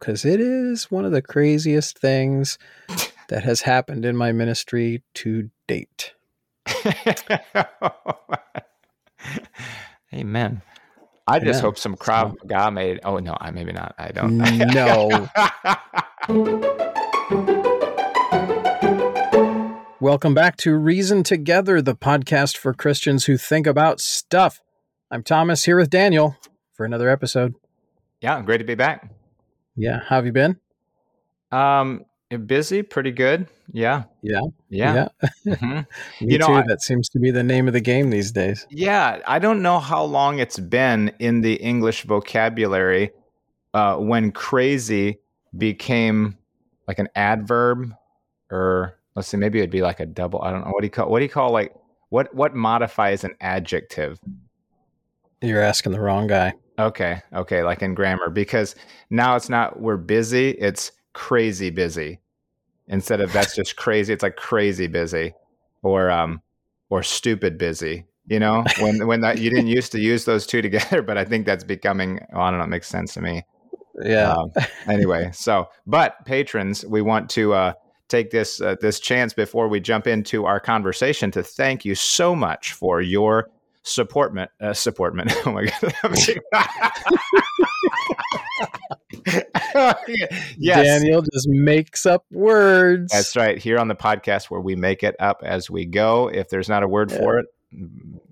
because it is one of the craziest things that has happened in my ministry to date. Amen. I just Amen. hope some Krav Maga made. Oh no, I maybe not. I don't. No. Welcome back to Reason Together, the podcast for Christians who think about stuff. I'm Thomas here with Daniel for another episode. yeah, great to be back. Yeah, how have you been? Um, busy, pretty good. Yeah, Yeah. yeah. Mhm. Me You know, too. I- that seems to be the name of the game these days. Yeah, I don't know how long it's been in the English vocabulary uh, when crazy became like an adverb, or let's see, maybe it'd be like a double. I don't know what do you call what do you call like what what modifies an adjective? You're asking the wrong guy. Okay, okay, like in grammar, because now it's not we're busy, it's crazy busy. Instead of that's just crazy, it's like crazy busy, or um, or stupid busy. You know, when when that you didn't used to use those two together, but I think that's becoming. I don't know, it makes sense to me. Yeah. Um, anyway, so but patrons, we want to uh, take this uh, this chance before we jump into our conversation to thank you so much for your supportment uh, supportment. Oh my god! yes, Daniel just makes up words. that's right. Here on the podcast, where we make it up as we go. If there's not a word for it,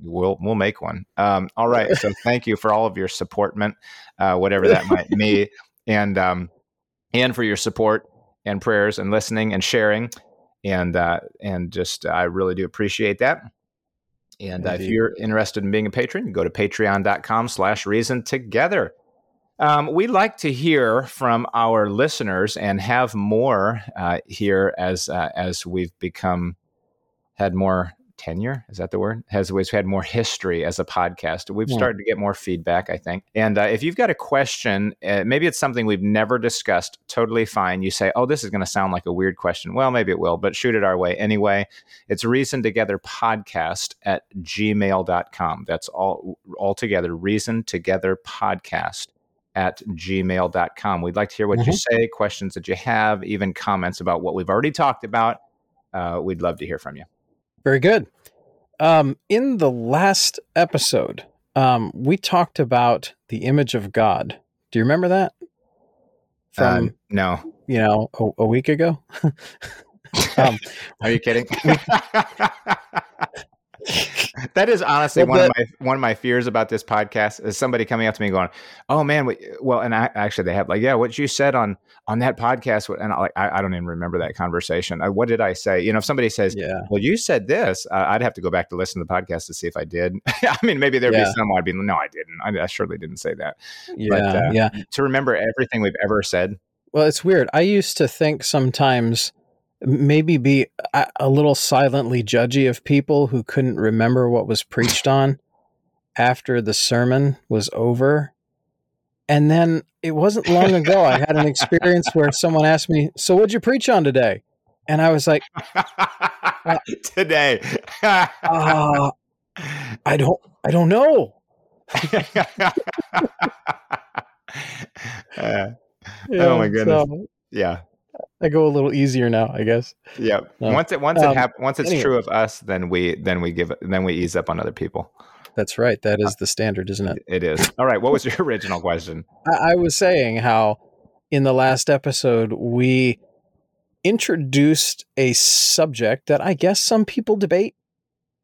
we'll we'll make one. Um, all right. So thank you for all of your supportment, uh, whatever that might be, and um, and for your support and prayers and listening and sharing, and uh, and just I really do appreciate that. And uh, if you're interested in being a patron, go to patreon.com slash reason together. Um, we'd like to hear from our listeners and have more uh, here as uh, as we've become had more tenure. Is that the word? As we've had more history as a podcast, we've Yeah. started to get more feedback. I think. And uh, if you've got a question, uh, maybe it's something we've never discussed. Totally fine. You say, "Oh, this is going to sound like a weird question." Well, maybe it will, but shoot it our way anyway. It's reason together podcast at gmail.com. That's all all together. Reason together podcast at gmail.com. We'd like to hear what you say, questions that you have, even comments about what we've already talked about. Uh, we'd love to hear from you. Very good. Um, in the last episode, um, we talked about the image of God. Do you remember that? From Um, no. you know a, a week ago. um, Are you kidding? that is honestly Well, one of my one of my fears about this podcast is somebody coming up to me going, "Oh man, well," and I actually they have like, "Yeah, what you said on on that podcast," and I, like I, I don't even remember that conversation. I, what did I say? You know, if somebody says, yeah, "Well, you said this," uh, I'd have to go back to listen to the podcast to see if I did. I mean, maybe there'd Yeah. be some I'd be, "No, I didn't. I, I surely didn't say that." yeah, uh, yeah. To remember everything we've ever said. Well, it's weird. I used to think sometimes maybe be a, a little silently judgy of people who couldn't remember what was preached on after the sermon was over. And then it wasn't long ago I had an experience where someone asked me, "So what'd you preach on today?" And I was like, Today. "Uh, I don't I don't know." Uh, Oh my goodness. so yeah. I go a little easier now, I guess. Yeah. No. Once it once Um, it hap- once it's anyway. true of us, then we then we give then we ease up on other people. That's right. That is the standard, isn't it? It is. All right. What was your original question? I, I was saying how in the last episode we introduced a subject that I guess some people debate.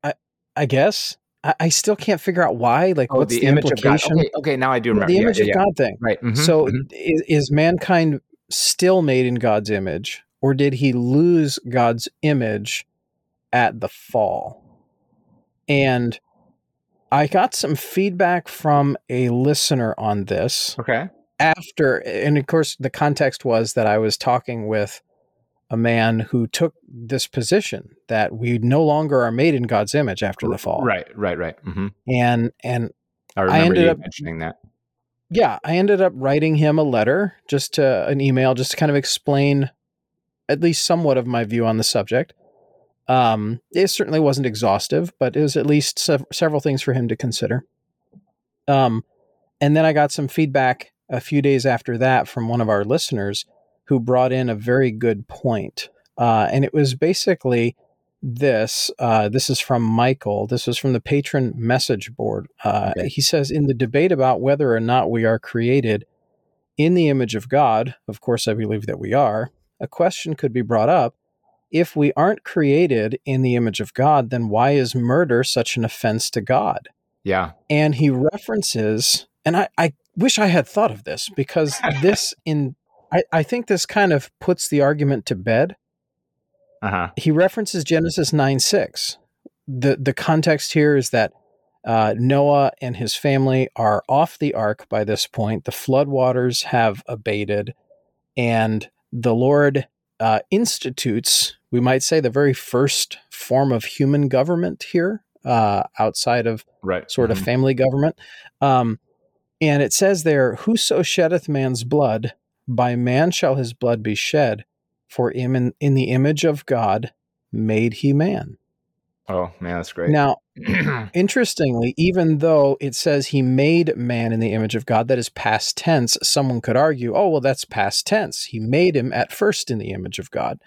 I I guess I, I still can't figure out why. Like, what's the, implication? Okay, okay, now I do remember. the image yeah, of yeah. God thing. Right. mhm, so, mhm. is, is mankind still made in God's image, or did he lose God's image at the fall? And I got some feedback from a listener on this okay. after and of course the context was that I was talking with a man who took this position that we no longer are made in God's image after the fall. Right. Right. Right. hmm And and I remember ended you up- mentioning that. Yeah, I ended up writing him a letter, just to an email, just to kind of explain at least somewhat of my view on the subject. Um, it certainly wasn't exhaustive, but it was at least sev- several things for him to consider. Um, and then I got some feedback a few days after that from one of our listeners who brought in a very good point. Uh, and it was basically this. Uh, this is from Michael. This was from the patron message board. Uh, okay. He says In the debate about whether or not we are created in the image of God, of course, I believe that we are, a question could be brought up. If we aren't created in the image of God, then why is murder such an offense to God? Yeah. And he references, and I, I wish I had thought of this because this in I, I think this kind of puts the argument to bed. Uh-huh. He references Genesis 9 6. The the context here is that uh, Noah and his family are off the ark by this point. The flood waters have abated, and the Lord uh, institutes, we might say, the very first form of human government here, uh, outside of right. sort mm-hmm. of family government. Um, and it says there, Whoso sheddeth man's blood, by man shall his blood be shed, for him in, in the image of God made he man. Oh, man, that's great. Now, interestingly, even though it says he made man in the image of God, that is past tense, someone could argue, oh, well, that's past tense. He made him at first in the image of God.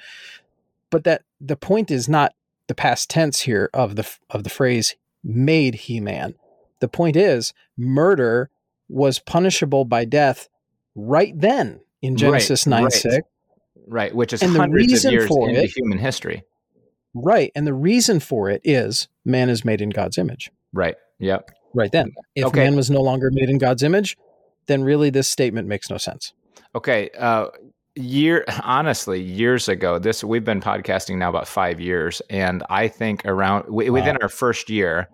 But that the point is not the past tense here of the of the phrase made he man. The point is murder was punishable by death right then in Genesis right, 9 right. 6. Right, which is and hundreds of years into it, human history. Right. And the reason for it is man is made in God's image. Right. Yep. Right then. If okay. man was no longer made in God's image, then really this statement makes no sense. Okay. Uh, year honestly years ago this we've been podcasting now about five years and i think around w- within wow. our first year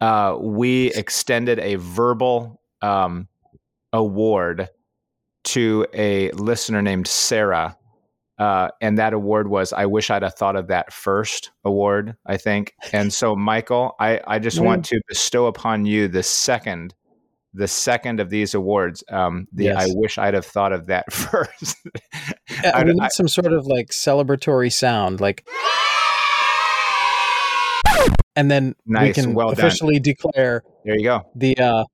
uh, we extended a verbal um, award to a listener named sarah uh, and that award was I wish I'd have thought of that first award, I think. And so Michael, I, I just want to bestow upon you the second the second of these awards. Um, the yes. I wish I'd have thought of that first. yeah, need I, some sort of like celebratory sound, like and then nice, we can well officially done. declare there you go the uh,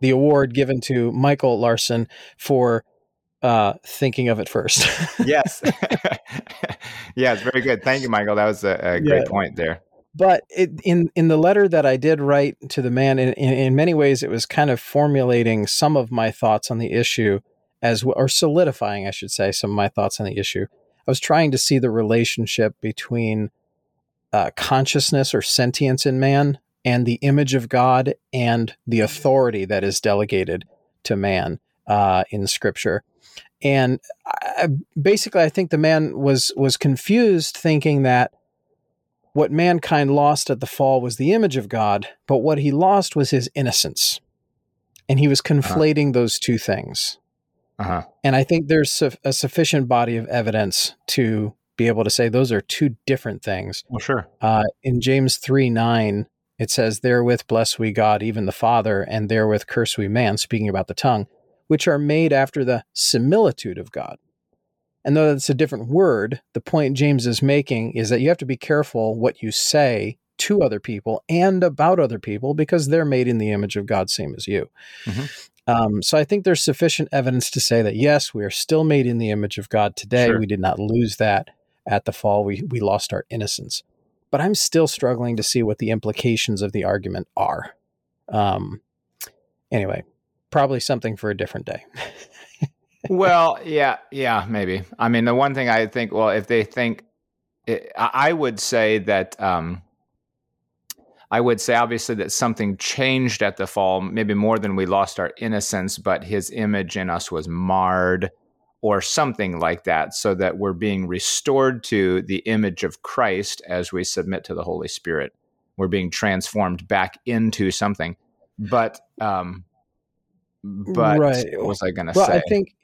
the award given to Michael Larson for uh, thinking of it first. yes. yes, very good. Thank you, Michael. That was a, a great yeah. point there. But it, in in the letter that I did write to the man, in, in, in many ways, it was kind of formulating some of my thoughts on the issue, as or solidifying, I should say, some of my thoughts on the issue. I was trying to see the relationship between uh, consciousness or sentience in man and the image of God and the authority that is delegated to man uh, in Scripture and I, basically i think the man was was confused thinking that what mankind lost at the fall was the image of god but what he lost was his innocence and he was uh-huh. conflating uh-huh. those two things uh-huh. and i think there's su- a sufficient body of evidence to be able to say those are two different things well sure uh, in james 3 9 it says therewith bless we god even the father and therewith curse we man speaking about the tongue which are made after the similitude of God. And though that's a different word, the point James is making is that you have to be careful what you say to other people and about other people because they're made in the image of God, same as you. Mm-hmm. Um, so I think there's sufficient evidence to say that yes, we are still made in the image of God today. Sure. We did not lose that at the fall. We we lost our innocence, but I'm still struggling to see what the implications of the argument are. Um, anyway, probably something for a different day. well, yeah, yeah, maybe. I mean, the one thing I think, well, if they think, it, I would say that, um, I would say obviously that something changed at the fall, maybe more than we lost our innocence, but his image in us was marred or something like that, so that we're being restored to the image of Christ as we submit to the Holy Spirit. We're being transformed back into something. But um, but right. what was I going to well, say? I think.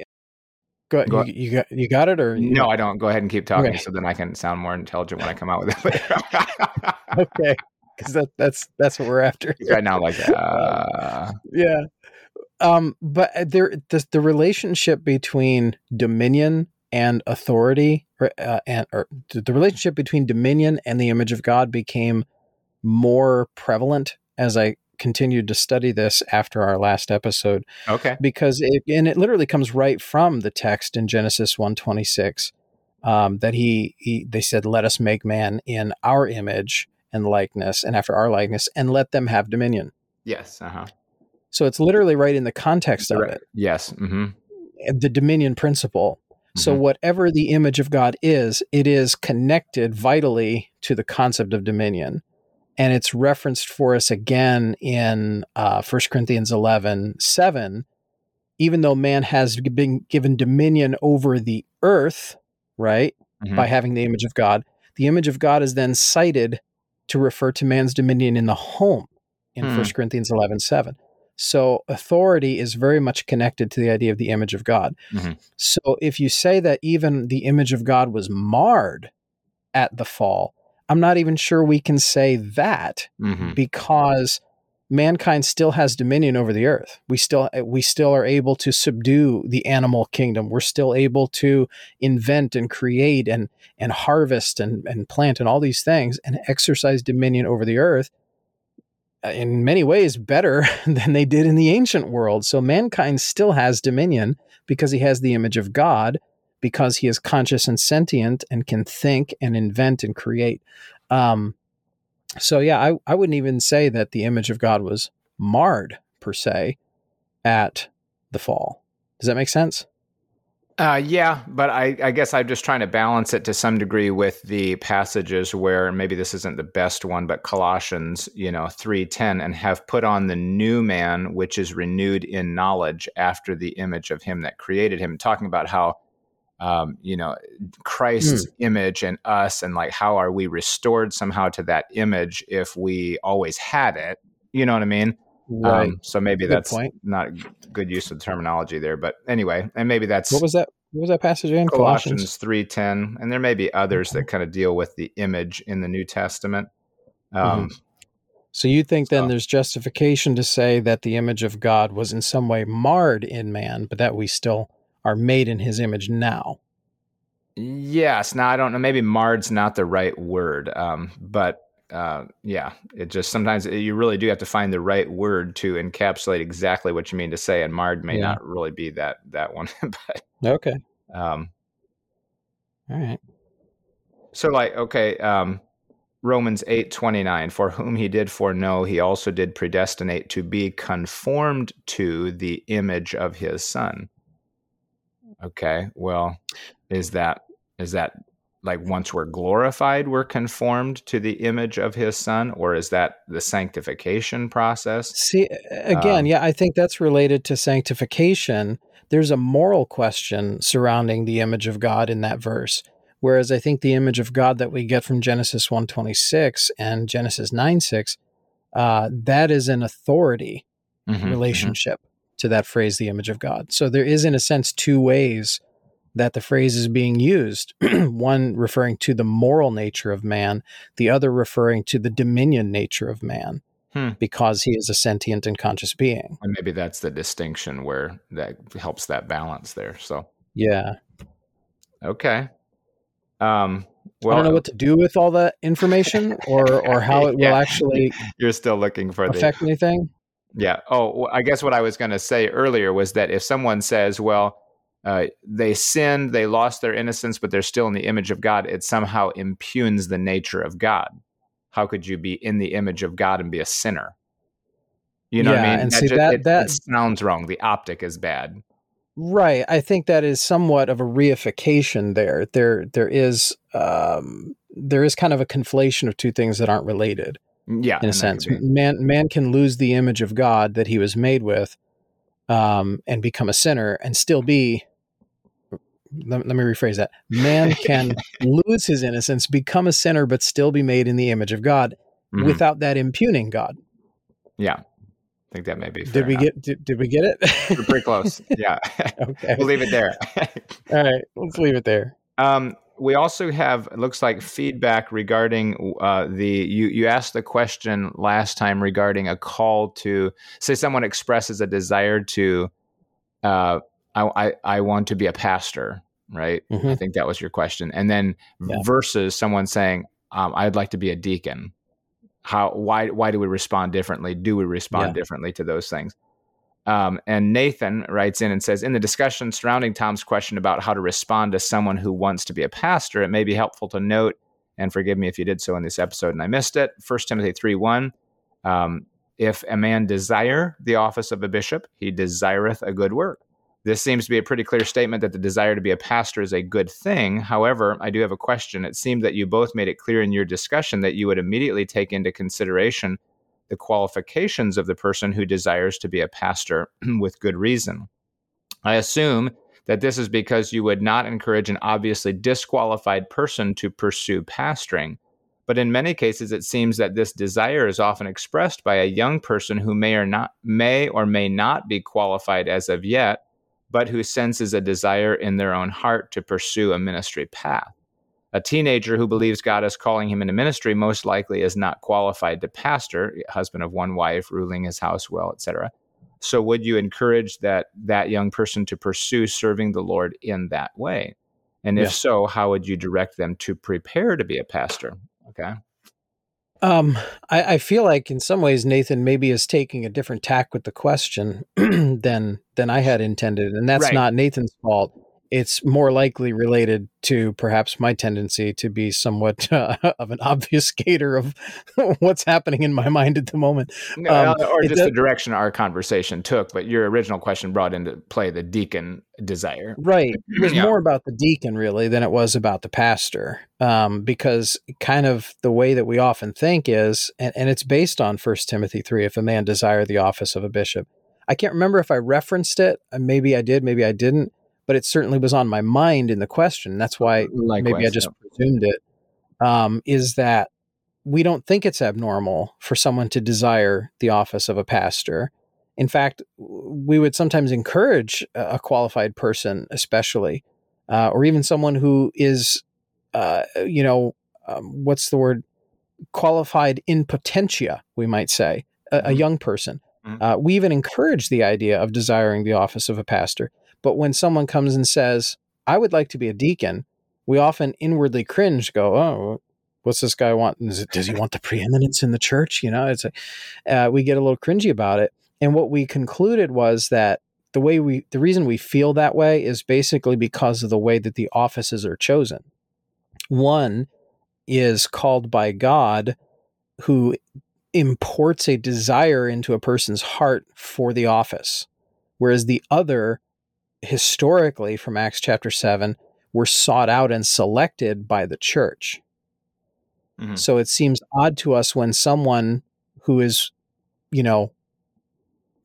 Go, go you, you, got you got it or no? I don't. Go ahead and keep talking, okay. so then I can sound more intelligent when I come out with it. okay, because that, that's that's what we're after right now. Like, uh... yeah, um, but uh, there the the relationship between dominion and authority, uh, and or the relationship between dominion and the image of God became more prevalent as I continued to study this after our last episode Okay. because it and it literally comes right from the text in Genesis 126 um, that he, he they said let us make man in our image and likeness and after our likeness and let them have dominion. Yes. Uh huh. So it's literally right in the context of it, Yes. hmm the dominion principle. So Mhm. whatever the image of God is, it is connected vitally to the concept of dominion. And it's referenced for us again in uh, 1 Corinthians 11, 7. Even though man has been given dominion over the earth, right, Mhm. by having the image of God, the image of God is then cited to refer to man's dominion in the home in Hmm. 1 Corinthians 11, 7. So authority is very much connected to the idea of the image of God. Mhm. So if you say that even the image of God was marred at the fall, I'm not even sure we can say that Mhm. because mankind still has dominion over the earth. We still we still are able to subdue the animal kingdom. We're still able to invent and create and and harvest and, and plant and all these things and exercise dominion over the earth uh, in many ways better than they did in the ancient world. So mankind still has dominion because he has the image of God, because he is conscious and sentient and can think and invent and create. Um, so yeah, I, I wouldn't even say that the image of God was marred per se at the fall. Does that make sense? Uh, yeah, but I, I guess I'm just trying to balance it to some degree with the passages where maybe this isn't the best one, but Colossians, you know, three ten, and have put on the new man, which is renewed in knowledge after the image of him that created him. Talking about how, um, you know, Christ's image and us, and like how are we restored somehow to that image if we always had it? You know what I mean? Um, so maybe Good that's point. not good use of terminology there, but anyway, and maybe that's what was that? What was that passage again? Colossians three ten, and there may be others that kind of deal with the image in the New Testament. Um, So you think then there's justification to say that the image of God was in some way marred in man, but that we still are made in his image now. Yes. Now I don't know. Maybe marred's not the right word, um, but uh, yeah, it just sometimes you really do have to find the right word to encapsulate exactly what you mean to say, and marred may Yeah. not really be that that one. but Okay. um, All right. So like okay, um Romans 8:29 for whom he did foreknow he also did predestinate to be conformed to the image of his son. Okay, well, is that is that like once we're glorified we're conformed to the image of his son or is that the sanctification process? See, again, Um, yeah, I think that's related to sanctification. There's a moral question surrounding the image of God in that verse. Whereas I think the image of God that we get from Genesis 126 and Genesis 9 6, uh, that is an authority Mhm, mhm. relationship to that phrase, the image of God. So there is, in a sense, two ways that the phrase is being used one referring to the moral nature of man, the other referring to the dominion nature of man, Hmm. because he is a sentient and conscious being. And maybe that's the distinction where that helps that balance there. So, Yeah. okay. Um I don't know what to do with all that information or, or how it will Yeah. actually you're still looking for the affect anything. Yeah. Oh i guess what i was going to say earlier was that if someone says well uh, they sinned they lost their innocence but they're still in the image of god it somehow impugns the nature of god. How could you be in the image of god and be a sinner? You know what i mean? and see, ju- that- it, that- it sounds wrong. The optic is bad. Right. I think that is somewhat of a reification there. There there is um there is kind of a conflation of two things that aren't related yeah in a sense. Man man can lose the image of God that he was made with um and become a sinner and still be let, let me rephrase that. Man can lose his innocence, become a sinner, but still be made in the image of God Mhm. without that impugning God. yeah i think that may be Did we enough. get did, did we get it? We're pretty close yeah okay. we'll leave it there All right, let's leave it there. Um, we also have it looks like feedback regarding uh, the you you asked the question last time regarding a call to say someone expresses a desire to uh, I, I I want to be a pastor right I Mhm. think that was your question and then Yeah. versus someone saying um, I'd like to be a deacon how why why do we respond differently? Do we respond yeah. differently to those things? Um, and Nathan writes in and says, in the discussion surrounding Tom's question about how to respond to someone who wants to be a pastor, it may be helpful to note, and forgive me if you did so in this episode and I missed it. 1 Timothy 3 1. Um, if a man desire the office of a bishop, he desireth a good work. This seems to be a pretty clear statement that the desire to be a pastor is a good thing. However, I do have a question. It seemed that you both made it clear in your discussion that you would immediately take into consideration the qualifications of the person who desires to be a pastor with good reason. I assume that this is because you would not encourage an obviously disqualified person to pursue pastoring. But in many cases, it seems that this desire is often expressed by a young person who may or not may or may not be qualified as of yet, but who senses a desire in their own heart to pursue a ministry path. A teenager who believes God is calling him into ministry most likely is not qualified to pastor, husband of one wife, ruling his house well, etc. So, would you encourage that that young person to pursue serving the Lord in that way? And if yeah. so, how would you direct them to prepare to be a pastor? Okay. Um, I, I, feel like in some ways Nathan maybe is taking a different tack with the question than than I had intended, and that's right. not Nathan's fault it's more likely related to perhaps my tendency to be somewhat uh, of an obfuscator of what's happening in my mind at the moment. Um, uh, or just the direction our conversation took. But your original question brought into play the deacon desire. Right. It was yeah. more about the deacon, really, than it was about the pastor. Um, because kind of the way that we often think is, and, and it's based on First Timothy 3 if a man desire the office of a bishop. I can't remember if I referenced it. Maybe I did, maybe I didn't but it certainly was on my mind in the question. That's why Likewise, maybe I just yeah. presumed it. Um, is that we don't think it's abnormal for someone to desire the office of a pastor. In fact, we would sometimes encourage a qualified person, especially, uh, or even someone who is, uh, you know, um, what's the word? Qualified in potentia, we might say, a, mm-hmm. a young person. Mm-hmm. Uh, we even encourage the idea of desiring the office of a pastor but when someone comes and says, I would like to be a deacon, we often inwardly cringe, go, oh, what's this guy want? It, does he want the preeminence in the church? You know, it's a, uh, we get a little cringy about it. And what we concluded was that the way we, the reason we feel that way is basically because of the way that the offices are chosen. One is called by God, who imports a desire into a person's heart for the office, whereas the other historically from Acts chapter 7 were sought out and selected by the church. Mm-hmm. So it seems odd to us when someone who is, you know,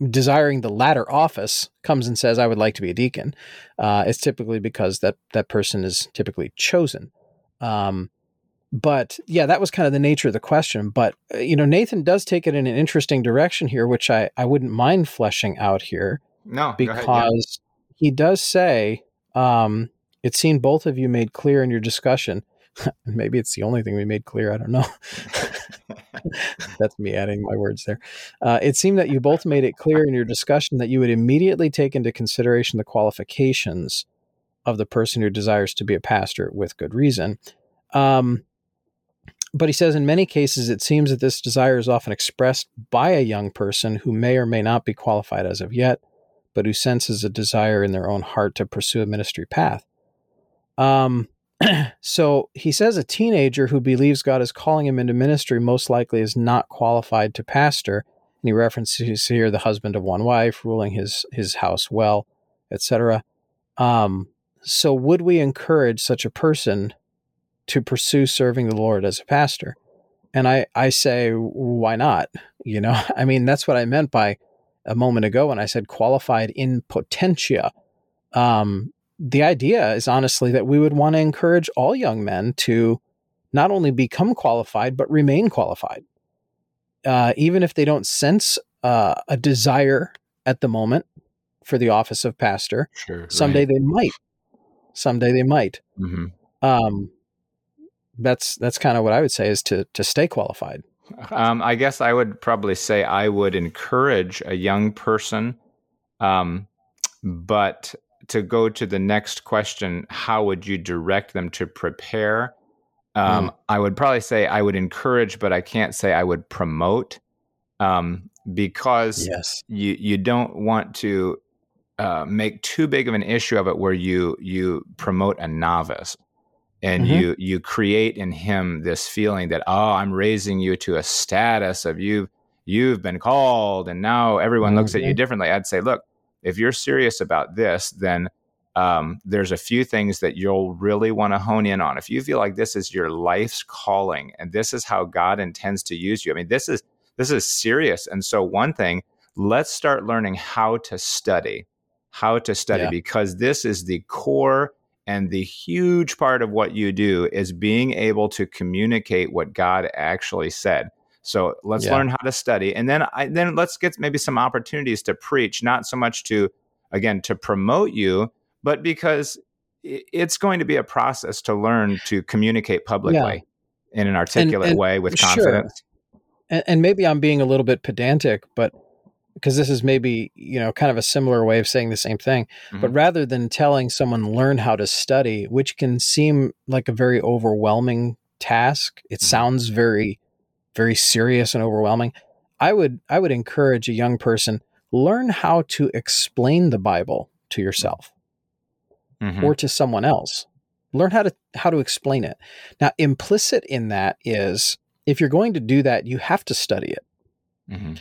desiring the latter office comes and says, "I would like to be a deacon." Uh, it's typically because that that person is typically chosen. Um, but yeah, that was kind of the nature of the question. But uh, you know, Nathan does take it in an interesting direction here, which I I wouldn't mind fleshing out here. No, because ahead, he does say, um, it seemed both of you made clear in your discussion. And maybe it's the only thing we made clear. I don't know. That's me adding my words there. Uh, it seemed that you both made it clear in your discussion that you would immediately take into consideration the qualifications of the person who desires to be a pastor with good reason. Um, but he says in many cases, it seems that this desire is often expressed by a young person who may or may not be qualified as of yet but who senses a desire in their own heart to pursue a ministry path. Um, so he says a teenager who believes God is calling him into ministry most likely is not qualified to pastor. And he references here the husband of one wife, ruling his his house well, etc. Um, so would we encourage such a person to pursue serving the Lord as a pastor? And I, I say, why not? You know, I mean, that's what I meant by a moment ago when I said qualified in potentia. Um, the idea is honestly that we would want to encourage all young men to not only become qualified, but remain qualified. Uh, even if they don't sense uh, a desire at the moment for the office of pastor, sure, someday right. they might. Someday they might. Mm-hmm. Um, that's that's kind of what I would say is to to stay qualified. Um, I guess I would probably say I would encourage a young person, um, but to go to the next question, how would you direct them to prepare? Um, mm. I would probably say I would encourage, but I can't say I would promote um, because yes. you you don't want to uh, make too big of an issue of it where you you promote a novice and mm-hmm. you you create in him this feeling that oh I'm raising you to a status of you you've been called and now everyone mm-hmm. looks at you mm-hmm. differently. I'd say look if you're serious about this then um, there's a few things that you'll really want to hone in on. If you feel like this is your life's calling and this is how God intends to use you, I mean, this is this is serious. And so, one thing, let's start learning how to study, how to study, yeah. because this is the core and the huge part of what you do is being able to communicate what God actually said. So let's yeah. learn how to study, and then I, then let's get maybe some opportunities to preach, not so much to again to promote you, but because it's going to be a process to learn to communicate publicly yeah. in an articulate and, and way with confidence. Sure and, and maybe I'm being a little bit pedantic, but because this is maybe you know kind of a similar way of saying the same thing mm-hmm. but rather than telling someone learn how to study which can seem like a very overwhelming task it mm-hmm. sounds very very serious and overwhelming i would i would encourage a young person learn how to explain the bible to yourself mm-hmm. or to someone else learn how to how to explain it now implicit in that is if you're going to do that, you have to study it. Mm-hmm.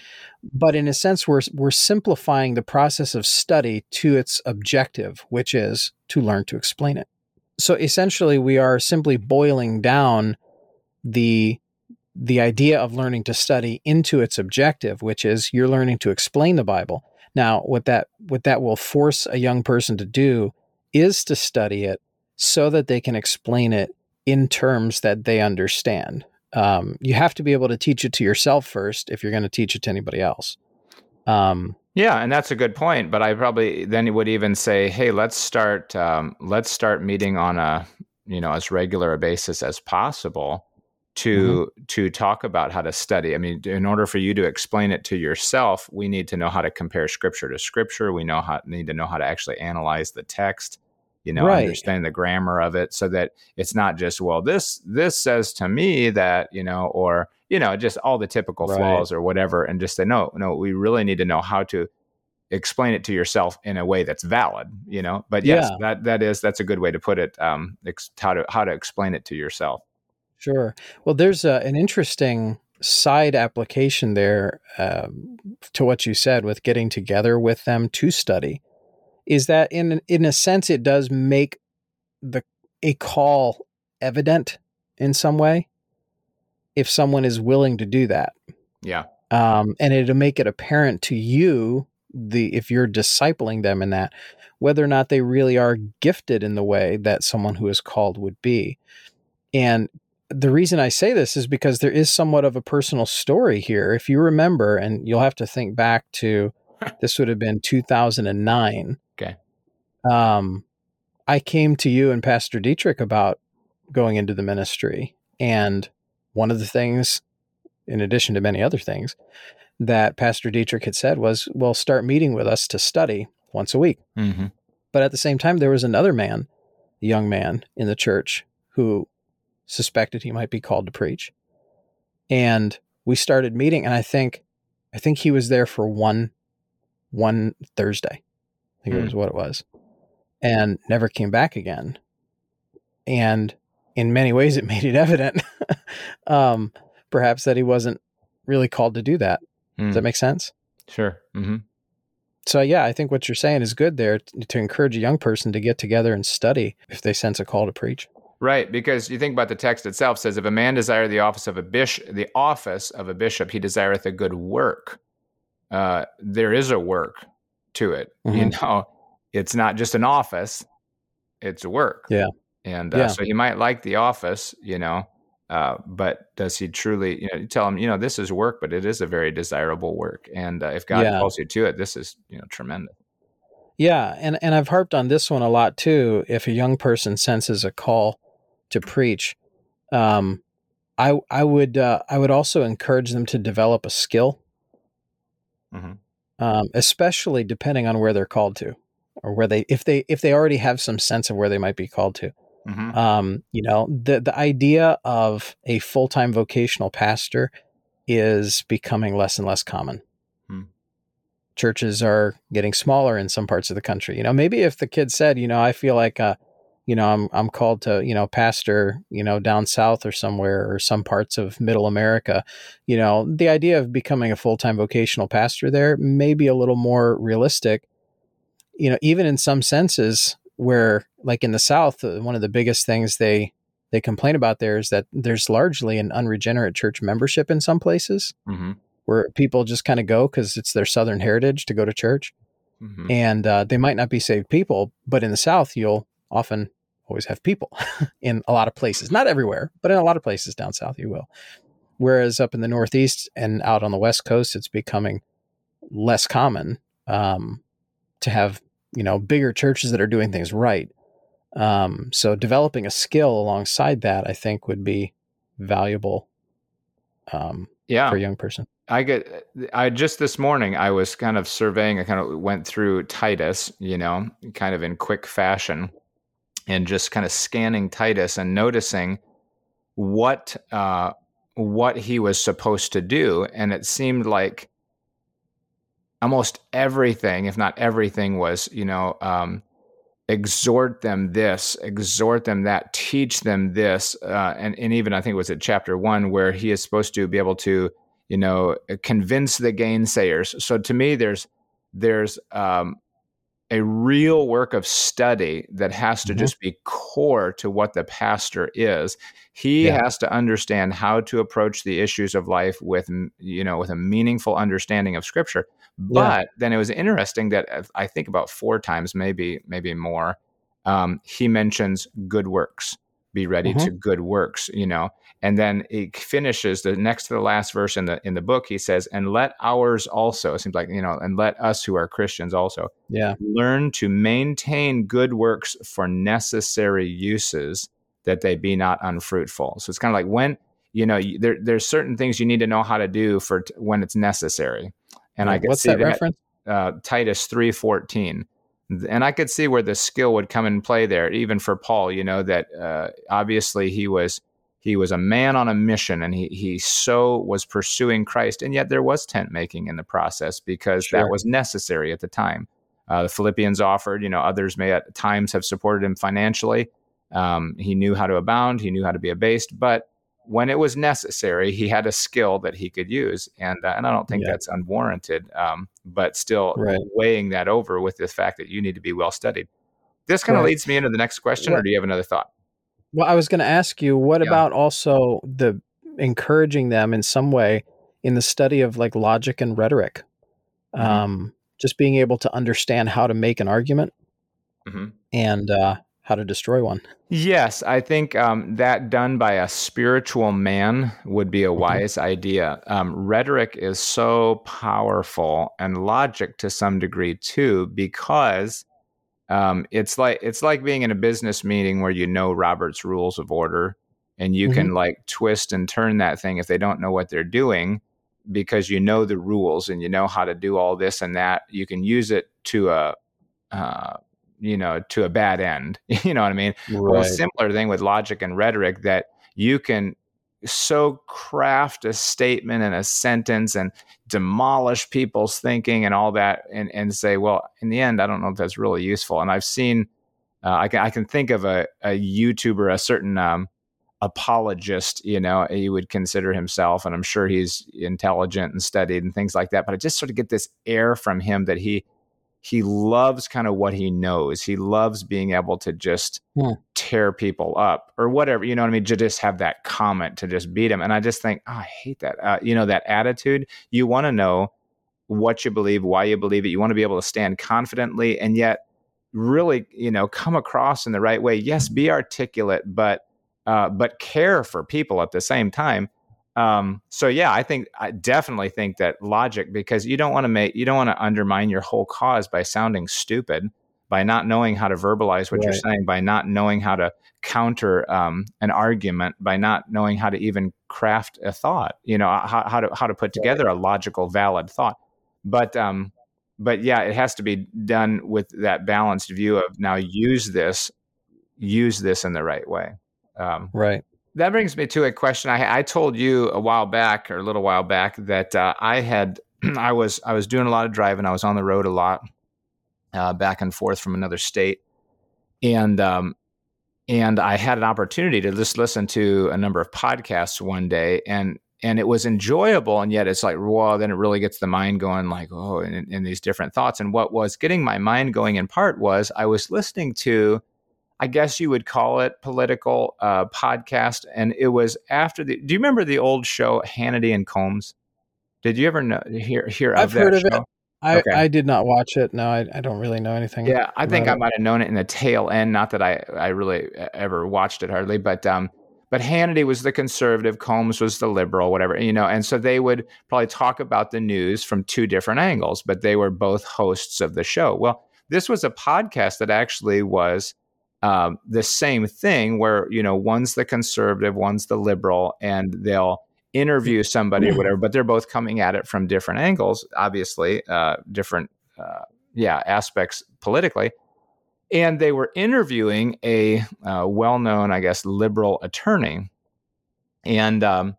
But in a sense, we're, we're simplifying the process of study to its objective, which is to learn to explain it. So essentially, we are simply boiling down the the idea of learning to study into its objective, which is you're learning to explain the Bible. Now, what that what that will force a young person to do is to study it so that they can explain it in terms that they understand um, you have to be able to teach it to yourself first if you're going to teach it to anybody else. Um, yeah, and that's a good point. But I probably then would even say, hey, let's start um, let's start meeting on a you know as regular a basis as possible to mm-hmm. to talk about how to study. I mean, in order for you to explain it to yourself, we need to know how to compare scripture to scripture. We know how need to know how to actually analyze the text you know right. understand the grammar of it so that it's not just well this this says to me that you know or you know just all the typical right. flaws or whatever and just say no no we really need to know how to explain it to yourself in a way that's valid you know but yes yeah. that that is that's a good way to put it um ex- how to how to explain it to yourself sure well there's a, an interesting side application there uh, to what you said with getting together with them to study is that in in a sense it does make the a call evident in some way if someone is willing to do that. Yeah. Um, and it'll make it apparent to you the if you're discipling them in that whether or not they really are gifted in the way that someone who is called would be. And the reason I say this is because there is somewhat of a personal story here. If you remember, and you'll have to think back to this would have been 2009 um, I came to you and Pastor Dietrich about going into the ministry. And one of the things, in addition to many other things, that Pastor Dietrich had said was, well, start meeting with us to study once a week. Mm-hmm. But at the same time, there was another man, a young man in the church who suspected he might be called to preach. And we started meeting, and I think, I think he was there for one, one Thursday. I think mm. it was what it was and never came back again. And in many ways, it made it evident, um, perhaps, that he wasn't really called to do that. Mm. Does that hmm. make sense? Sure. Mm-hmm. So, yeah, I think what you're saying is good there to, to encourage a young person to get together and study if they sense a call to preach. Right, because you think about the text itself says, "If a man desire the office of a bishop, the office of a bishop, he desireth a good work." Uh, there is a work to it, mm-hmm. you know it's not just an office; it's work. Yeah, and uh, yeah. so he might like the office, you know, uh, but does he truly? You know, you tell him, you know, this is work, but it is a very desirable work, and uh, if God yeah. calls you to it, this is you know tremendous. Yeah, and and I've harped on this one a lot too. If a young person senses a call to preach, um, I I would uh, I would also encourage them to develop a skill, mm-hmm. um, especially depending on where they're called to or where they if they if they already have some sense of where they might be called to Mm-hmm. Um, you know, the the idea of a full time vocational pastor is becoming less and less common. Hmm. Churches are getting smaller in some parts of the country. You know, maybe if the kid said, you know, I feel like, uh, you know, I'm I'm called to, you know, pastor, you know, down south or somewhere or some parts of Middle America, you know, the idea of becoming a full time vocational pastor there may be a little more realistic. You know, even in some senses, where like in the south uh, one of the biggest things they they complain about there is that there's largely an unregenerate church membership in some places mm-hmm. where people just kind of go because it's their southern heritage to go to church mm-hmm. and uh, they might not be saved people but in the south you'll often always have people in a lot of places not everywhere but in a lot of places down south you will whereas up in the northeast and out on the west coast it's becoming less common um, to have you know bigger churches that are doing things right. Um, so developing a skill alongside that, I think, would be valuable. Um, yeah, for a young person. I get. I just this morning I was kind of surveying. I kind of went through Titus, you know, kind of in quick fashion, and just kind of scanning Titus and noticing what uh, what he was supposed to do, and it seemed like almost everything, if not everything, was you know um, exhort them this, exhort them that, teach them this, uh, and and even I think it was at chapter one where he is supposed to be able to you know convince the gainsayers. So to me, there's there's um, a real work of study that has to mm-hmm. just be core to what the pastor is he yeah. has to understand how to approach the issues of life with you know with a meaningful understanding of scripture but yeah. then it was interesting that uh, i think about four times maybe maybe more um, he mentions good works be ready mm-hmm. to good works you know and then he finishes the next to the last verse in the in the book he says and let ours also it seems like you know and let us who are christians also yeah learn to maintain good works for necessary uses that they be not unfruitful so it's kind of like when you know there, there's certain things you need to know how to do for t- when it's necessary and i can what's see that, that reference uh, titus 314 and I could see where the skill would come in play there, even for Paul. You know that uh, obviously he was he was a man on a mission, and he he so was pursuing Christ, and yet there was tent making in the process because sure. that was necessary at the time. Uh, the Philippians offered, you know, others may at times have supported him financially. Um, he knew how to abound, he knew how to be abased, but when it was necessary, he had a skill that he could use, and uh, and I don't think yeah. that's unwarranted. Um, but still, right. weighing that over with the fact that you need to be well studied. This kind of right. leads me into the next question, or do you have another thought? Well, I was going to ask you, what yeah. about also the encouraging them in some way in the study of like logic and rhetoric? Mm-hmm. Um, just being able to understand how to make an argument mm-hmm. and uh, how to destroy one. Yes, I think um, that done by a spiritual man would be a mm-hmm. wise mm-hmm. idea. Um, rhetoric is so powerful, and logic to some degree too, because um, it's like it's like being in a business meeting where you know Robert's rules of order, and you mm-hmm. can like twist and turn that thing if they don't know what they're doing, because you know the rules and you know how to do all this and that. You can use it to a uh, you know, to a bad end. you know what I mean? Right. Well, a similar thing with logic and rhetoric that you can so craft a statement and a sentence and demolish people's thinking and all that and, and say, well, in the end, I don't know if that's really useful. And I've seen, uh, I, can, I can think of a, a YouTuber, a certain um, apologist, you know, he would consider himself, and I'm sure he's intelligent and studied and things like that. But I just sort of get this air from him that he, he loves kind of what he knows. He loves being able to just yeah. Tear people up or whatever, you know what I mean? To just have that comment to just beat him. And I just think, oh, I hate that. Uh, you know, that attitude. You want to know what you believe, why you believe it. You want to be able to stand confidently and yet really, you know, come across in the right way. Yes, be articulate, but uh, but care for people at the same time. Um, so yeah, I think I definitely think that logic because you don't want to make you don't want to undermine your whole cause by sounding stupid, by not knowing how to verbalize what right. you're saying, by not knowing how to counter um, an argument, by not knowing how to even craft a thought. You know how, how to how to put together a logical, valid thought. But um, but yeah, it has to be done with that balanced view of now use this use this in the right way. Um, right. That brings me to a question. I, I told you a while back, or a little while back, that uh, I had I was I was doing a lot of driving. I was on the road a lot, uh, back and forth from another state, and um, and I had an opportunity to just listen to a number of podcasts one day, and and it was enjoyable, and yet it's like, well, then it really gets the mind going, like, oh, in, in these different thoughts. And what was getting my mind going in part was I was listening to, I guess you would call it political uh, podcast, and it was after the. Do you remember the old show Hannity and Colmes? Did you ever know hear hear I've of that heard of show? it. I, okay. I did not watch it. No, I, I don't really know anything. Yeah, I think I might have known it in the tail end. Not that I, I really ever watched it hardly, but um, but Hannity was the conservative, Colmes was the liberal, whatever you know, and so they would probably talk about the news from two different angles, but they were both hosts of the show. Well, this was a podcast that actually was um, the same thing, where you know one's the conservative, one's the liberal, and they'll interview somebody or whatever, but they're both coming at it from different angles, obviously, uh, different, uh, yeah, aspects politically. And they were interviewing a uh, well known, I guess, liberal attorney. And, um,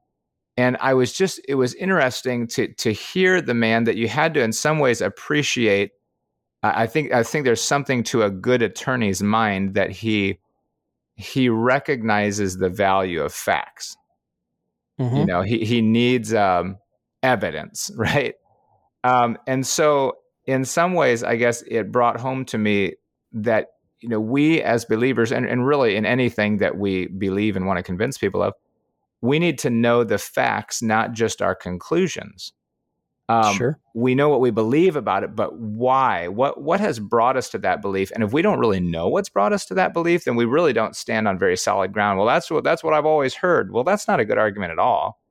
and I was just, it was interesting to, to hear the man that you had to, in some ways, appreciate. I think, I think there's something to a good attorney's mind that he, he recognizes the value of facts Mm-hmm. You know, he he needs um, evidence, right? Um, and so, in some ways, I guess it brought home to me that you know we as believers, and, and really in anything that we believe and want to convince people of, we need to know the facts, not just our conclusions. Um, sure. We know what we believe about it, but why? What what has brought us to that belief? And if we don't really know what's brought us to that belief, then we really don't stand on very solid ground. Well, that's what that's what I've always heard. Well, that's not a good argument at all.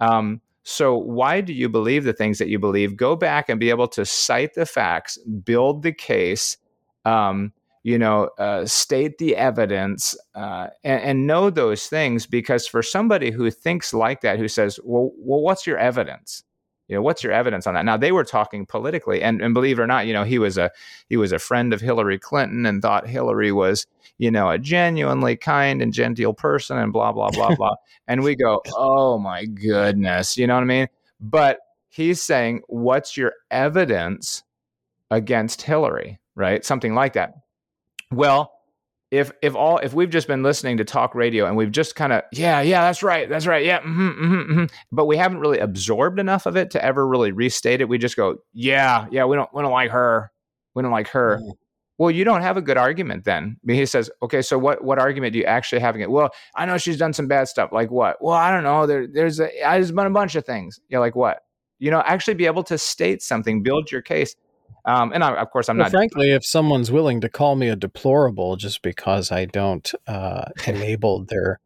Um, so why do you believe the things that you believe? Go back and be able to cite the facts, build the case, um, you know, uh, state the evidence, uh, and, and, know those things. Because for somebody who thinks like that, who says, "Well, well, what's your evidence?" You know what's your evidence on that? Now they were talking politically and, and believe it or not you know he was a he was a friend of hillary clinton and thought hillary was you know a genuinely kind and genteel person and blah blah blah blah. And we go oh my goodness you know what i mean? But he's saying what's your evidence against hillary? Right? Something like that. Well if if all if we've just been listening to talk radio and we've just kind of yeah yeah that's right that's right yeah mm-hmm, mm-hmm, mm-hmm, but we haven't really absorbed enough of it to ever really restate it we just go yeah yeah we don't we don't like her we don't like her. Mm. well you don't have a good argument then. He says okay so what what argument do you actually have it well i know she's done some bad stuff like what? Well i don't know there there's a there's been a bunch of things. Yeah like what? You know actually be able to state something build your case um, and I, of course, I'm well, not. Frankly, if someone's willing to call me a deplorable just because I don't uh, enable their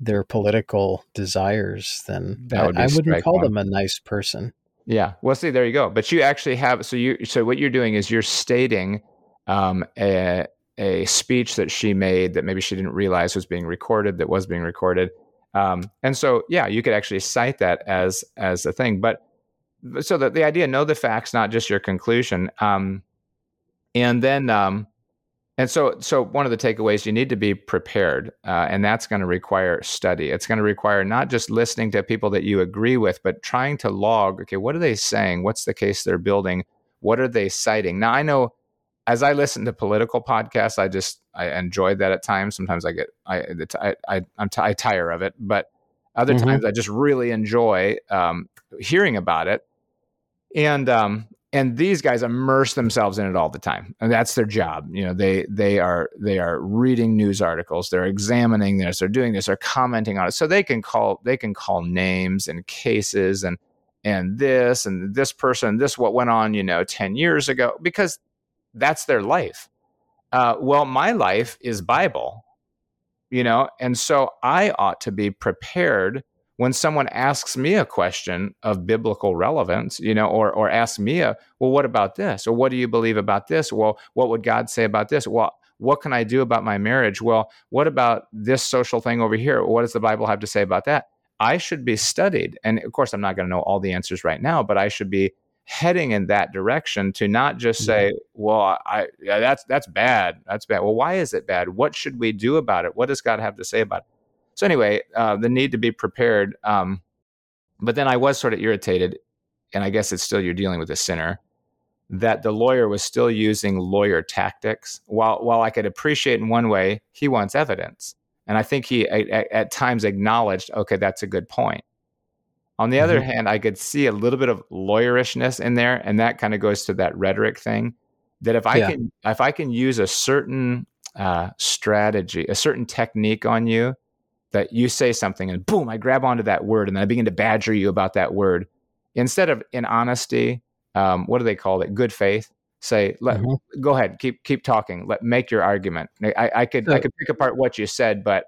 their political desires, then I, I, wouldn't call one. them a nice person. Yeah. Well, see, there you go. But you actually have. So you. So what you're doing is you're stating um, a a speech that she made that maybe she didn't realize was being recorded. That was being recorded. Um, and so, yeah, you could actually cite that as as a thing. But so the, the idea know the facts not just your conclusion um, and then um, and so so one of the takeaways you need to be prepared uh, and that's going to require study. It's going to require not just listening to people that you agree with but trying to log okay what are they saying? What's the case they're building? What are they citing? Now i know as i listen to political podcasts i just i enjoy that at times. Sometimes i get i i, I i'm t- I tire of it but other mm-hmm. times i just really enjoy um, hearing about it and um, and these guys immerse themselves in it all the time. And that's their job. You know they they are they are reading news articles. They're examining this. They're doing this. They're commenting on it. So they can call they can call names and cases and and this and this person this what went on you know 10 years ago because that's their life. Uh, well my life is bible you know and so i ought to be prepared when someone asks me a question of biblical relevance, you know, or or asks me a, well, what about this? Or what do you believe about this? Well, what would God say about this? Well, what can I do about my marriage? Well, what about this social thing over here? What does the Bible have to say about that? I should be studied. And of course, I'm not going to know all the answers right now, but I should be heading in that direction to not just say, "Well, I yeah, that's that's bad. That's bad." Well, why is it bad? What should we do about it? What does God have to say about it? So anyway, uh, the need to be prepared. Um, but then I was sort of irritated, and I guess it's still you're dealing with a sinner that the lawyer was still using lawyer tactics. While while I could appreciate in one way, he wants evidence, and I think he at, at times acknowledged, okay, that's a good point. On the mm-hmm. other hand, I could see a little bit of lawyerishness in there, and that kind of goes to that rhetoric thing. That if I yeah. can if I can use a certain uh, strategy, a certain technique on you, that you say something and boom, I grab onto that word and then I begin to badger you about that word. Instead of in honesty, um, what do they call it? Good faith. Say, let mm-hmm. go ahead, keep keep talking. Let make your argument. I, I could I could pick apart what you said, but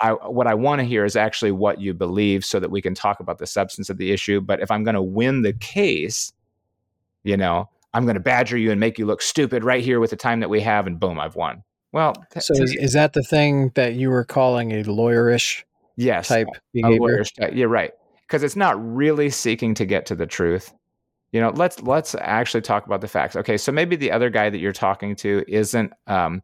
I, what I want to hear is actually what you believe so that we can talk about the substance of the issue. But if I'm going to win the case, you know, I'm going to badger you and make you look stupid right here with the time that we have, and boom, I've won. Well, th- so is, is, that the thing that you were calling a lawyerish yes, type behavior? Lawyerish type. You're right. Because it's not really seeking to get to the truth. You know, let's let's actually talk about the facts. Okay, so maybe the other guy that you're talking to isn't um,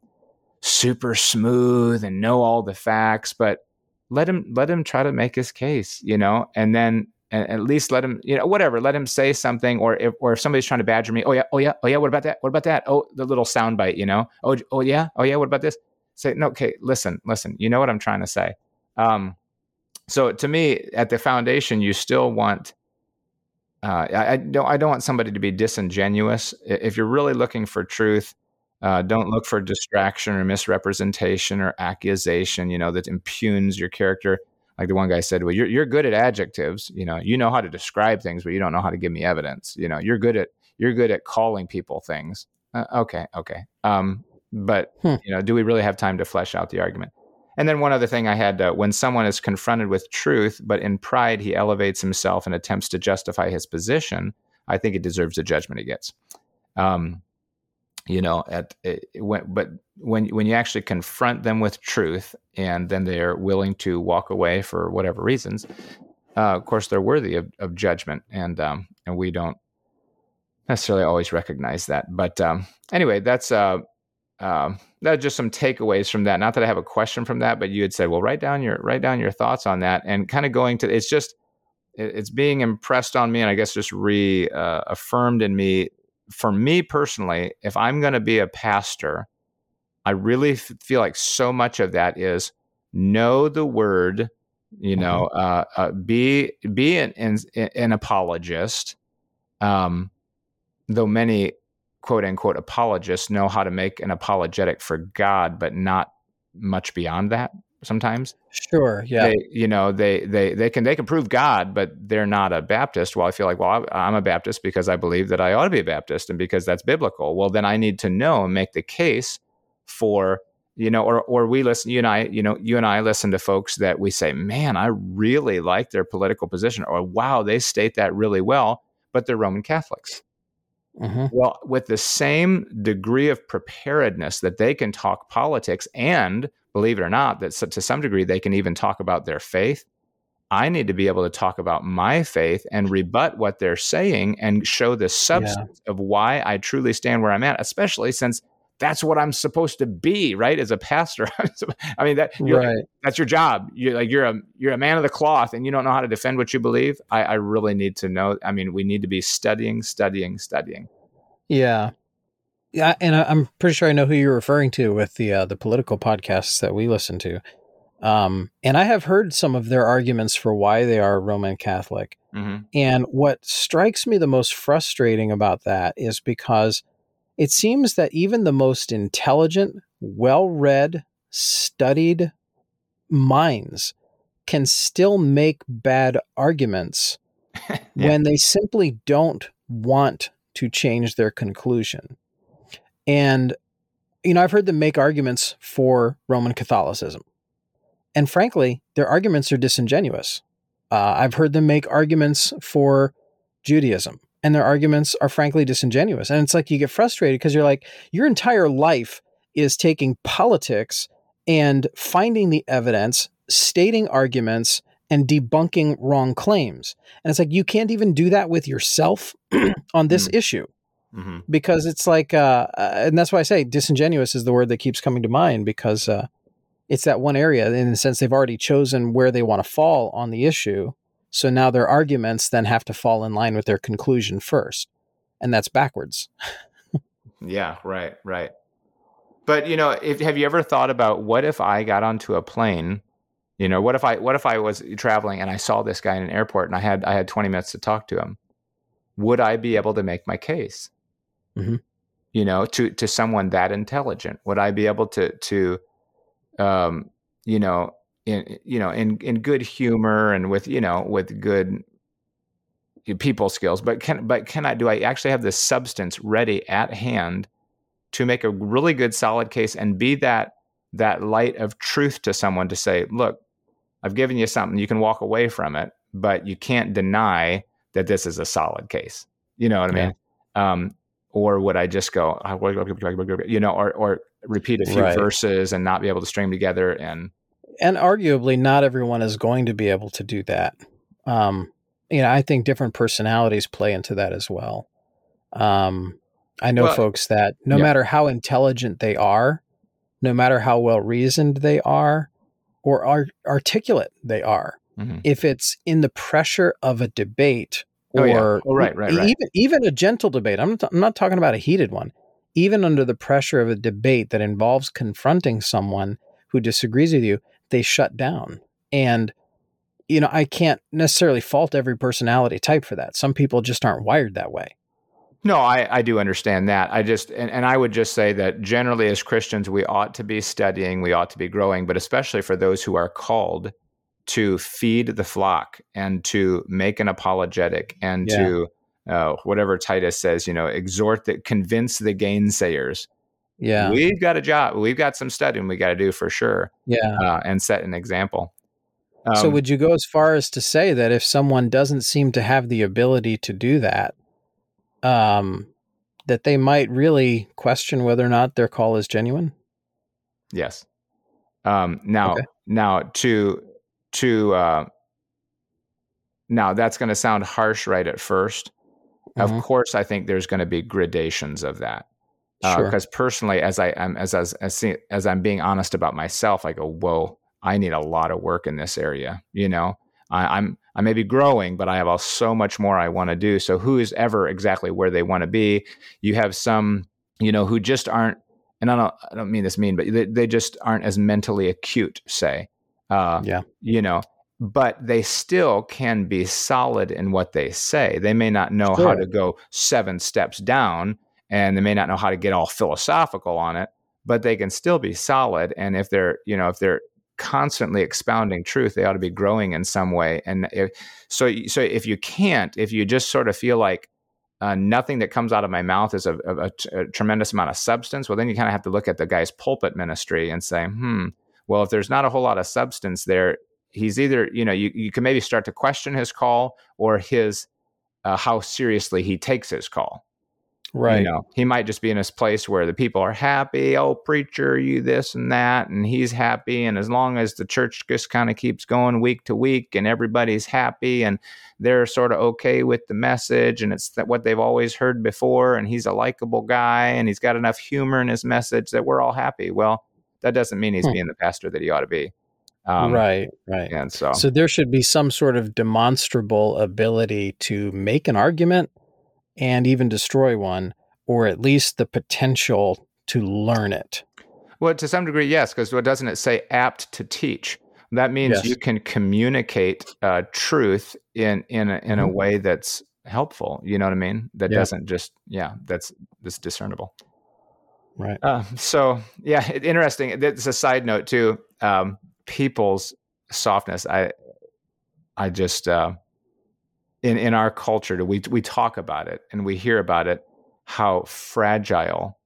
super smooth and know all the facts, but let him let him try to make his case, you know, and then and at least let him, you know, whatever, let him say something, or if or if somebody's trying to badger me, oh yeah, oh yeah, oh yeah, what about that? What about that? Oh, the little soundbite, you know, oh oh yeah, oh yeah, what about this? Say no, okay, listen, listen, you know what I'm trying to say. Um, so to me, at the foundation, you still want. Uh, I, I don't. I don't want somebody to be disingenuous. If you're really looking for truth, uh, don't look for distraction or misrepresentation or accusation, you know, that impugns your character. Like the one guy said, well, you're, you're good at adjectives, you know, you know how to describe things, but you don't know how to give me evidence. You know, you're good at, you're good at calling people things. Uh, okay. Okay. Um, but hmm. you know, do we really have time to flesh out the argument? And then one other thing I had, uh, when someone is confronted with truth, but in pride, he elevates himself and attempts to justify his position. I think it deserves the judgment he gets. Um, you know at eh, when, but when when you actually confront them with truth and then they're willing to walk away for whatever reasons uh, of course they're worthy of, of judgment and um, and we don't necessarily always recognize that. But um, anyway that's uh, uh, that's just some takeaways from that. Not that i have a question from that but you had said well write down your write down your thoughts on that and kind of going to it's just it's being impressed on me and i guess just reaffirmed uh, in me for me personally, if I'm going to be a pastor, I really f- feel like so much of that is know the word, you know, mm-hmm. uh, uh, be be an, an, an apologist. Um, though many quote unquote apologists know how to make an apologetic for God, but not much beyond that sometimes. Sure. Yeah. They, you know, they they they can they can prove God, but they're not a Baptist. Well, I feel like, well, I'm a Baptist because I believe that I ought to be a Baptist, and because that's biblical. Well, then I need to know and make the case for you know, or or we listen. You and I, you know, you and I listen to folks that we say, man, I really like their political position, or wow, they state that really well, but they're Roman Catholics. Mm-hmm. Well, with the same degree of preparedness that they can talk politics and believe it or not, that to some degree they can even talk about their faith. I need to be able to talk about my faith and mm. rebut what they're saying and show the substance yeah. of why I truly stand where I'm at, especially since that's what I'm supposed to be, right? As a pastor, I mean that right. that's your job. You're like you're a you're a man of the cloth, and you don't know how to defend what you believe. I, I really need to know. I mean, we need to be studying, studying, studying. Yeah, yeah, and I'm pretty sure I know who you're referring to with the uh, the political podcasts that we listen to. Um, and I have heard some of their arguments for why they are Roman Catholic. Mm-hmm. And what strikes me the most frustrating about that is because it seems that even the most intelligent, well read, studied minds can still make bad arguments yeah. when they simply don't want to change their conclusion. And, you know, I've heard them make arguments for Roman Catholicism. And frankly, their arguments are disingenuous. Uh, I've heard them make arguments for Judaism, and their arguments are frankly disingenuous. And it's like you get frustrated because you're like, your entire life is taking politics and finding the evidence, stating arguments, and debunking wrong claims. And it's like you can't even do that with yourself on this Mm. issue hmm because it's like, uh, uh, and that's why I say disingenuous is the word that keeps coming to mind because uh, it's that one area in the sense they've already chosen where they want to fall on the issue. So now their arguments then have to fall in line with their conclusion first. And that's backwards. Yeah, right, right. But you know, if have you ever thought about what if I got onto a plane? You know, what if I what if I was traveling and I saw this guy in an airport and I had I had 20 minutes to talk to him? Would I be able to make my case? Mhm. You know, to to someone that intelligent, would I be able to to um, you know, in you know, in in good humor and with, you know, with good people skills, but can but can I do I actually have the substance ready at hand to make a really good solid case and be that that light of truth to someone to say, look, I've given you something, you can walk away from it, but you can't deny that this is a solid case. You know what I mean? Um, or would I just go, "Ah, you know, or or repeat a few Right. verses and not be able to string together and and arguably not everyone is going to be able to do that um you know i think different personalities play into that as well um i know Well, folks that no yeah. matter how intelligent they are no matter how well reasoned they are or ar- articulate they are Mhm. if it's in the pressure of a debate Oh, or yeah. Oh, right, right, right. even even a gentle debate I'm not, I'm not talking about a heated one even under the pressure of a debate that involves confronting someone who disagrees with you they shut down and you know i can't necessarily fault every personality type for that some people just aren't wired that way No, I, I do understand that. I just and, and I would just say that generally as Christians we ought to be studying, we ought to be growing, but especially for those who are called to feed the flock and to make an apologetic and Yeah. to uh, whatever Titus says, you know, exhort that convince the gainsayers. yeah We've got a job. We've got some studying we got to do for sure, yeah uh, and set an example. so Um, would you go as far as to say that if someone doesn't seem to have the ability to do that um that they might really question whether or not their call is genuine Yes. Um, now, Okay. now to to uh, now that's going to sound harsh right at 1st Mhm. Of course, I think there's going to be gradations of that. Sure. Because personally, as I am as as as, see- as I'm being honest about myself, I go, whoa, I need a lot of work in this area. You know, I, I'm I may be growing, but I have all, so much more I want to do. So who is ever exactly where they want to be? You have some, you know, who just aren't, and I don't I don't mean this mean, but they, they just aren't as mentally acute, say. Uh, yeah you know, but they still can be solid in what they say. They may not know how to go seven steps down and they may not know how to get all philosophical on it, but they can still be solid. And if they're, you know, if they're constantly expounding truth, they ought to be growing in some way. And if, so, so if you can't, if you just sort of feel like uh, nothing that comes out of my mouth is a, a, a tremendous amount of substance, well, then you kind of have to look at the guy's pulpit ministry and say, hmm, well, if there's not a whole lot of substance there, he's either, you know, you, you can maybe start to question his call or his, uh, how seriously he takes his call. right You know, he might just be in this place where the people are happy. Oh, preacher, you this and that, and he's happy. And as long as the church just kind of keeps going week to week, and everybody's happy, and they're sort of okay with the message, and it's that what they've always heard before, and he's a likable guy, and he's got enough humor in his message that we're all happy. Well, that doesn't mean he's Hmm. being the pastor that he ought to be. Um, right right And so, So there should be some sort of demonstrable ability to make an argument and even destroy one, or at least the potential to learn it. Well, to some degree, yes, because what doesn't it say apt to teach? That means Yes. you can communicate uh, truth in in a, in a Mhm. way that's helpful. You know what I mean? That Yeah. doesn't just yeah, that's that's discernible. Right. Uh, so yeah, it, interesting. It's a side note too. Um, people's softness. I I just uh, in in our culture, we we talk about it and we hear about it how fragile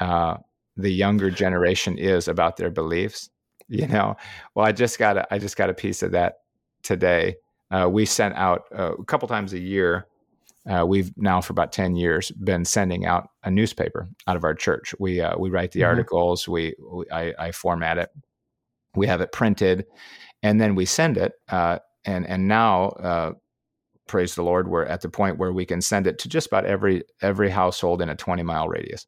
uh, the younger generation is about their beliefs. You know, well, I just got a, I just got a piece of that today. Uh, we sent out uh, a couple times a year. Uh, we've now for about ten years been sending out a newspaper out of our church. We uh, we write the Mhm. articles. We, we I, I format it. We have it printed, and then we send it. Uh, and and now uh, praise the Lord, we're at the point where we can send it to just about every every household in a 20 mile radius.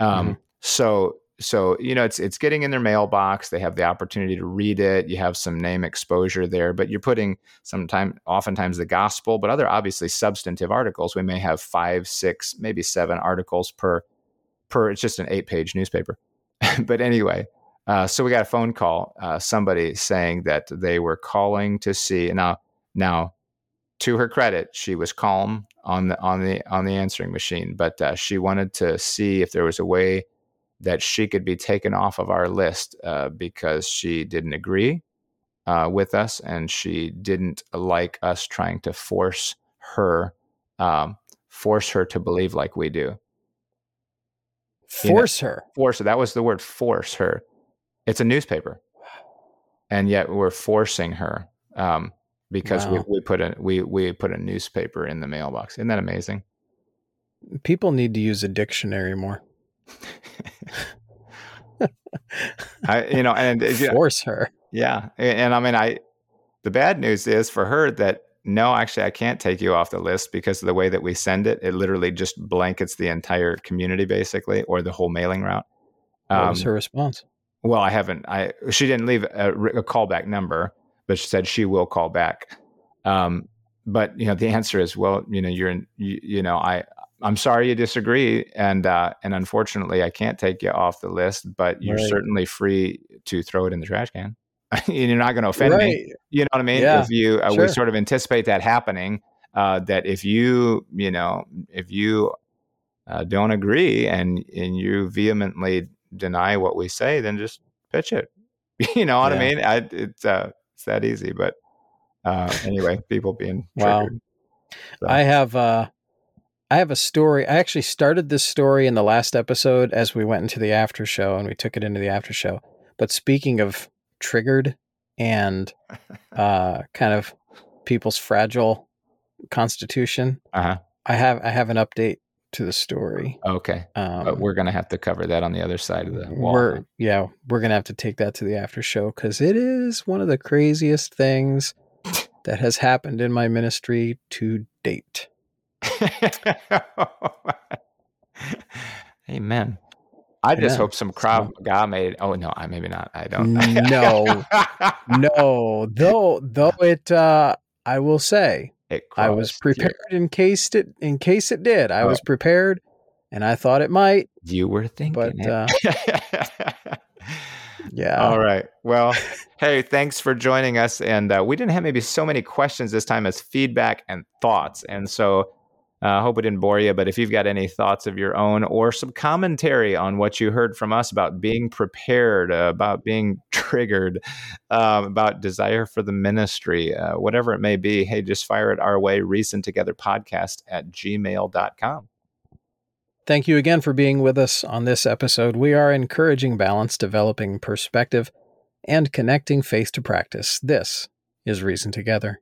Um, mm-hmm. So so you know it's it's getting in their mailbox. They have the opportunity to read it. You have some name exposure there, but you're putting sometimes oftentimes the gospel, but other obviously substantive articles. We may have five, six, maybe seven articles per per. It's just an eight page newspaper. but anyway, uh, so we got a phone call. Uh, somebody saying that they were calling to see now now to her credit, she was calm on the on the on the answering machine, but uh, she wanted to see if there was a way that she could be taken off of our list uh, because she didn't agree uh, with us and she didn't like us trying to force her um, force her to believe like we do. Force you know, her. Force her. That was the word. Force her. It's a newspaper, and yet we're forcing her. Um, because wow. we, we put a we we put a newspaper in the mailbox. Isn't that amazing? People need to use a dictionary more. I you know and force you know, her. Yeah, and, and I mean I the bad news is for her that no, actually I can't take you off the list because of the way that we send it. It literally just blankets the entire community basically or the whole mailing route. What was um, her response? Well, I haven't. I she didn't leave a, a callback number but she said she will call back. Um, but you know, the answer is, well, you know, you're in, you, you know, I, I'm sorry you disagree, and uh, and unfortunately, I can't take you off the list. But you're right. certainly free to throw it in the trash can. you're not going to offend right. me. You know what I mean? Yeah. If you, uh, sure. we sort of anticipate that happening. Uh, that if you, you know, if you uh, don't agree and and you vehemently deny what we say, then just pitch it. you know what yeah. I mean? I, it's uh, it's that easy. But uh, anyway, people being triggered. Wow. So. I have uh, I have a story. I actually started this story in the last episode as we went into the after show and we took it into the after show. But speaking of triggered and uh, kind of people's fragile constitution, uh-huh. I have I have an update to the story. Okay. Um, but we're going to have to cover that on the other side of the wall. We're, yeah, we're going to have to take that to the after show because it is one of the craziest things that has happened in my ministry to date. Amen. I just hope some Krav Maga made. Oh no, I maybe not. I don't. no, no. Though, though it. uh I will say I was prepared in case it in case it did. I oh. was prepared, and I thought it might. You were thinking, but uh, yeah. All right. Well, hey, thanks for joining us. And uh, we didn't have maybe so many questions this time as feedback and thoughts, and so I uh, hope it didn't bore you, but if you've got any thoughts of your own or some commentary on what you heard from us about being prepared, uh, about being triggered, uh, about desire for the ministry, uh, whatever it may be, hey, just fire it our way, reason together podcast at gmail.com. Thank you again for being with us on this episode. We are encouraging balance, developing perspective, and connecting faith to practice. This is Reason Together.